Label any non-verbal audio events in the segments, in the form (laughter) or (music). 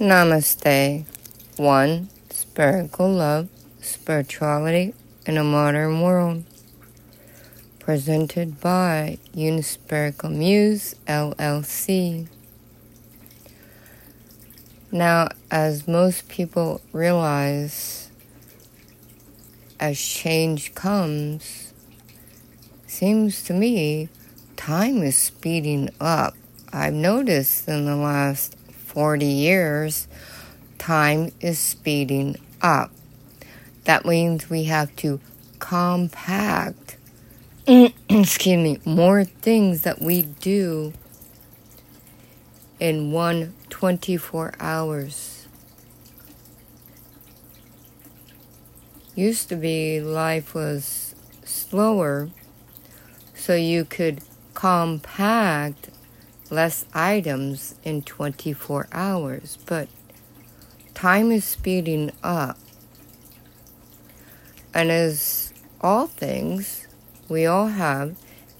Namaste. One, spherical love, spirituality in a modern world. Presented by Unispherical Muse LLC. Now, as most people realize, as change comes, seems to me time is speeding up. I've noticed in the last 40 years, time is speeding up. That means we have to compact, (clears throat) excuse me, more things that we do in one 24 hours. Used to be life was slower, so you could compact less items in 24 hours, but time is speeding up. And as all things, we all have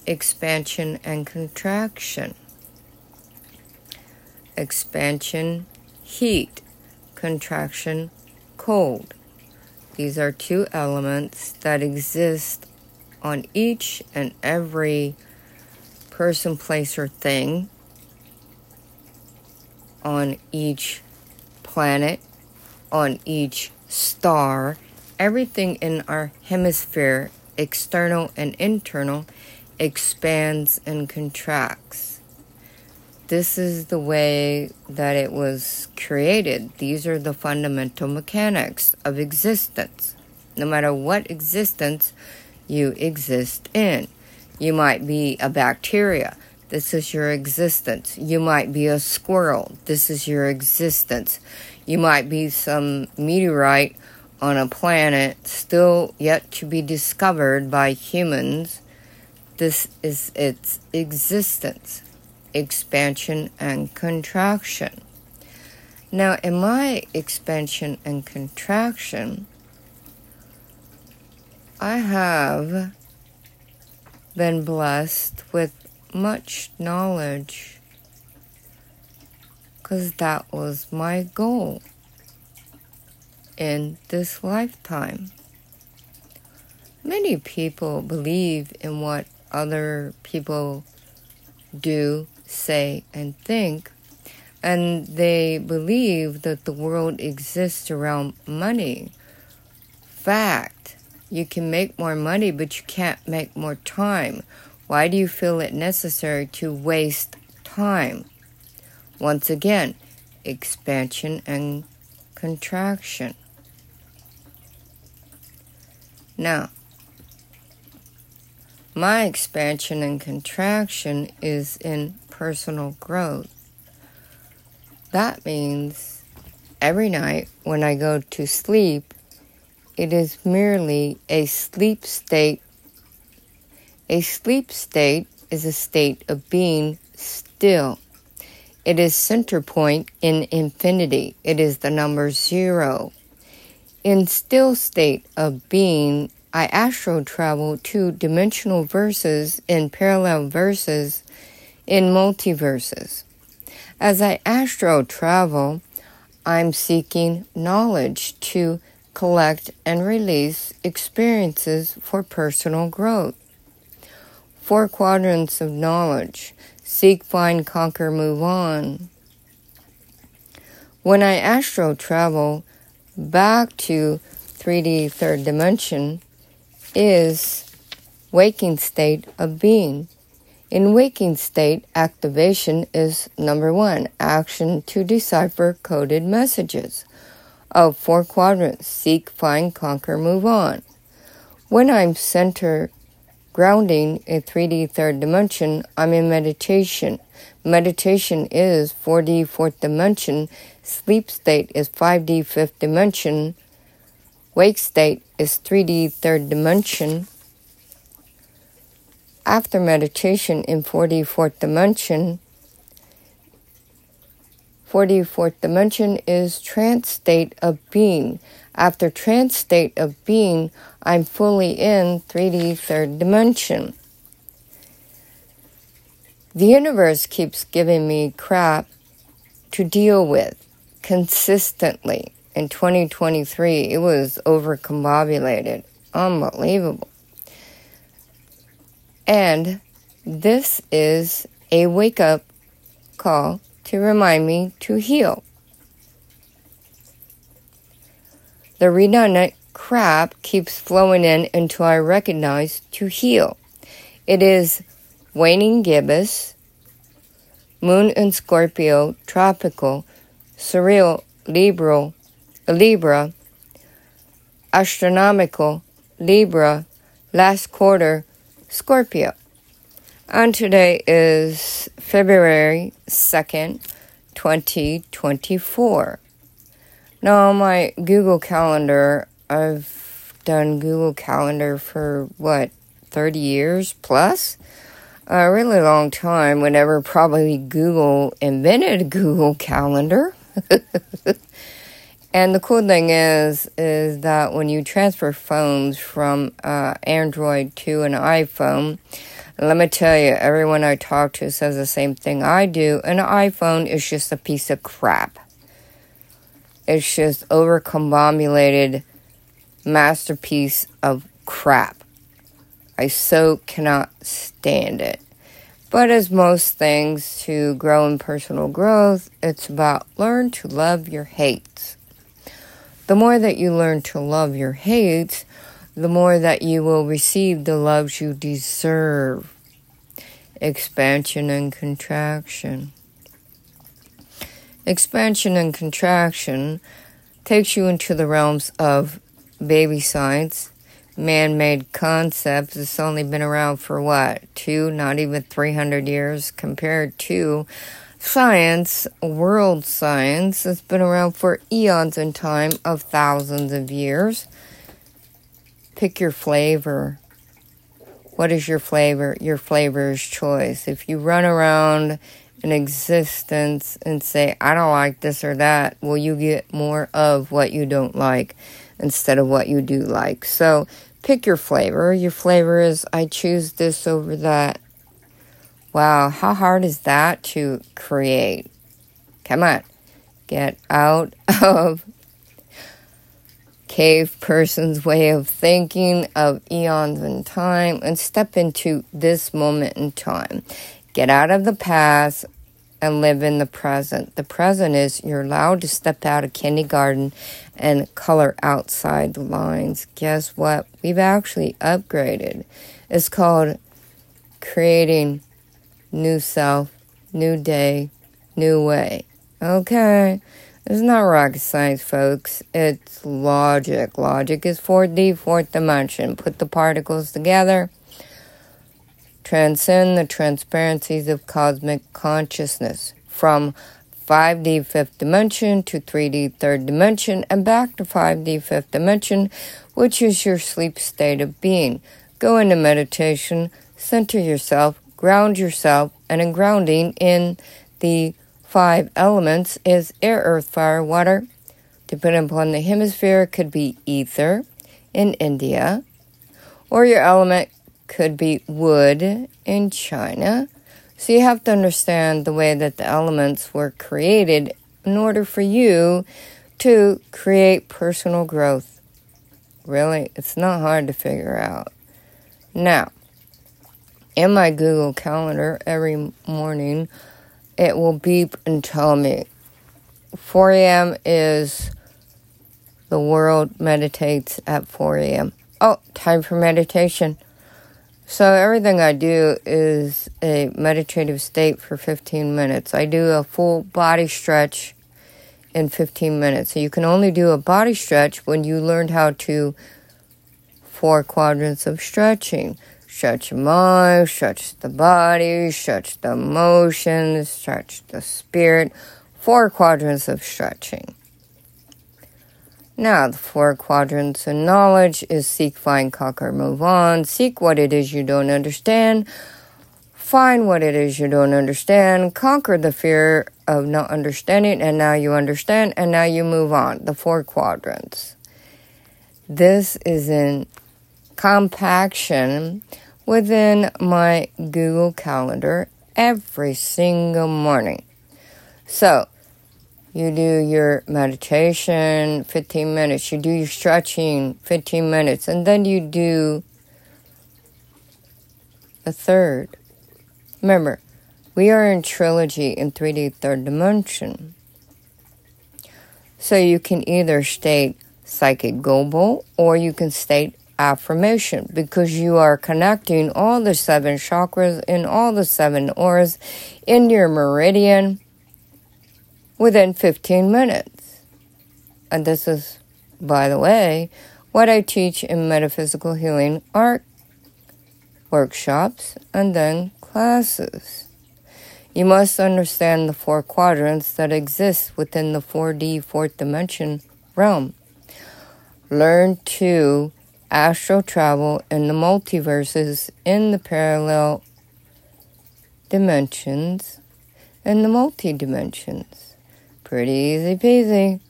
expansion and contraction. Expansion, heat, contraction, cold. These are two elements that exist on each and every person, place, or thing on each planet, on each star, everything in our hemisphere, external and internal, expands and contracts. This is the way that it was created. These are the fundamental mechanics of existence. No matter what existence you exist in, you might be a bacteria this is your existence. You might be a squirrel. This is your existence. You might be some meteorite on a planet still yet to be discovered by humans. This is its existence, expansion and contraction. Now, in my expansion and contraction, I have been blessed with much knowledge because that was my goal in this lifetime. Many people believe in what other people do, say, and think, and they believe that the world exists around money. Fact, you can make more money, but you can't make more time why do you feel it necessary to waste time? Once again, expansion and contraction. Now, my expansion and contraction is in personal growth. That means every night when I go to sleep, it is merely a sleep state a sleep state is a state of being still. It is center point in infinity. It is the number zero. In still state of being, I astral travel to dimensional verses in parallel verses in multiverses. As I astral travel, I'm seeking knowledge to collect and release experiences for personal growth four quadrants of knowledge seek, find, conquer, move on. When I astral travel back to 3D third dimension, is waking state of being. In waking state, activation is number one action to decipher coded messages of four quadrants seek, find, conquer, move on. When I'm centered grounding a 3D third dimension, I'm in meditation. Meditation is 4D fourth dimension. Sleep state is 5D fifth dimension. Wake state is 3D third dimension. After meditation in 4D fourth dimension, 4D dimension is trance state of being. After trance state of being, I'm fully in 3D third dimension. The universe keeps giving me crap to deal with. consistently. In 2023, it was overcombobulated. Unbelievable. And this is a wake up call to remind me to heal. The redundant crap keeps flowing in until I recognize to heal. It is waning gibbous, moon in Scorpio, tropical, sidereal, Libra, Libra, astronomical, Libra, last quarter, Scorpio. And today is February 2nd, 2024. Now, on my Google Calendar, I've done Google Calendar for what, 30 years plus? A really long time, whenever probably Google invented Google Calendar. (laughs) and the cool thing is, is that when you transfer phones from uh, Android to an iPhone, let me tell you, everyone I talk to says the same thing I do. An iPhone is just a piece of crap. It's just overcombobulated masterpiece of crap. I so cannot stand it. But as most things to grow in personal growth, it's about learn to love your hates. The more that you learn to love your hates, the more that you will receive the loves you deserve. Expansion and contraction. Expansion and contraction takes you into the realms of baby science, man made concepts. It's only been around for what, two, not even 300 years compared to science, world science. It's been around for eons in time of thousands of years. Pick your flavor. What is your flavor? Your flavor's choice. If you run around in existence and say, I don't like this or that, will you get more of what you don't like instead of what you do like? So pick your flavor. Your flavor is, I choose this over that. Wow, how hard is that to create? Come on, get out (laughs) of cave person's way of thinking of eons in time and step into this moment in time. Get out of the past and live in the present. The present is you're allowed to step out of kindergarten and color outside the lines. Guess what? We've actually upgraded. It's called creating new self, new day, new way. Okay. It's not rocket science, folks. It's logic. Logic is 4D, fourth dimension. Put the particles together transcend the transparencies of cosmic consciousness from 5D fifth dimension to 3D third dimension and back to 5D fifth dimension, which is your sleep state of being. Go into meditation, center yourself, ground yourself, and in grounding in the five elements is air, earth, fire, water. Depending upon the hemisphere, could be ether in India, or your element could be wood in China. So you have to understand the way that the elements were created in order for you to create personal growth. Really, it's not hard to figure out. Now, in my Google Calendar every morning, it will beep and tell me 4 a.m. is the world meditates at 4 a.m. Oh, time for meditation. So everything I do is a meditative state for 15 minutes. I do a full body stretch in 15 minutes. So you can only do a body stretch when you learned how to four quadrants of stretching. Stretch your mind, stretch the body, stretch the emotions, stretch the spirit. Four quadrants of stretching. Now, the four quadrants of knowledge is seek, find, conquer, move on. Seek what it is you don't understand. Find what it is you don't understand. Conquer the fear of not understanding, and now you understand, and now you move on. The four quadrants. This is in compaction within my Google Calendar every single morning. So, You do your meditation 15 minutes, you do your stretching 15 minutes, and then you do the third. Remember, we are in trilogy in 3D third dimension. So you can either state psychic global or you can state affirmation because you are connecting all the seven chakras in all the seven auras in your meridian within 15 minutes. And this is, by the way, what I teach in metaphysical healing art workshops and then classes. You must understand the four quadrants that exist within the 4D fourth dimension realm. Learn to astral travel in the multiverses in the parallel dimensions and the multi dimensions. Pretty easy peasy.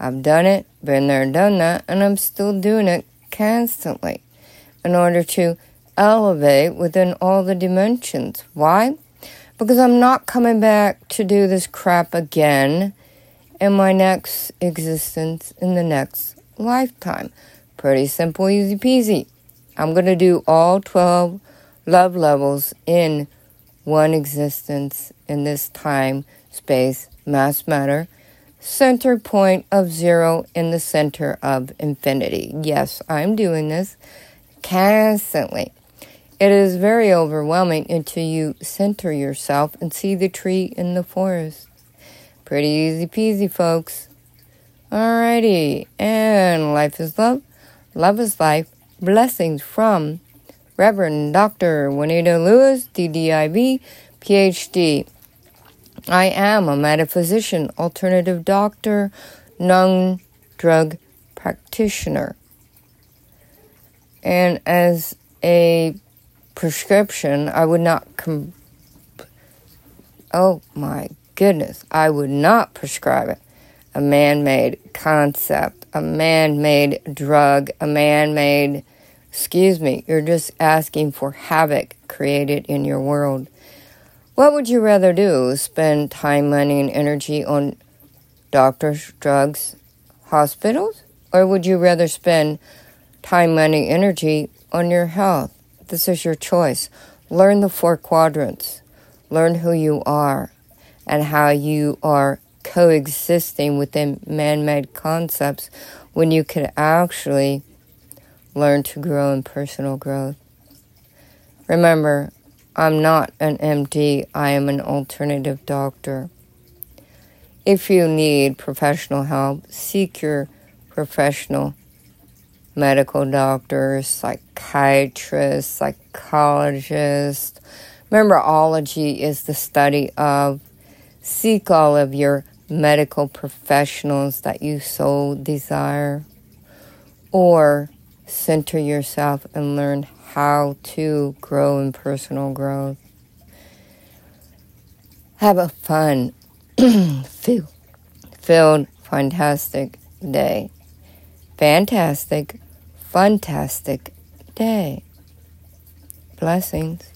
I've done it, been there, done that, and I'm still doing it constantly in order to elevate within all the dimensions. Why? Because I'm not coming back to do this crap again in my next existence in the next lifetime. Pretty simple, easy peasy. I'm going to do all 12 love levels in one existence in this time, space, mass matter, center point of zero in the center of infinity. Yes, I'm doing this constantly. It is very overwhelming until you center yourself and see the tree in the forest. Pretty easy peasy, folks. Alrighty, and life is love. Love is Life, blessings from Reverend Dr. Juanita Lewis, DDIB, PhD. I am a metaphysician, alternative doctor, non drug practitioner. And as a prescription, I would not com- Oh my goodness, I would not prescribe it. A man made concept a man made drug, a man made, excuse me, you're just asking for havoc created in your world. What would you rather do? Spend time, money, and energy on doctors, drugs, hospitals? Or would you rather spend time, money, energy on your health? This is your choice. Learn the four quadrants. Learn who you are and how you are coexisting within man made concepts when you can actually learn to grow in personal growth. Remember, I'm not an MD, I am an alternative doctor. If you need professional help, seek your professional medical doctors, psychiatrists, psychologists. Remember, ology is the study of. Seek all of your medical professionals that you so desire, or center yourself and learn how to grow in personal growth. Have a fun, (clears throat) filled, fantastic day. Fantastic, fantastic day. Blessings.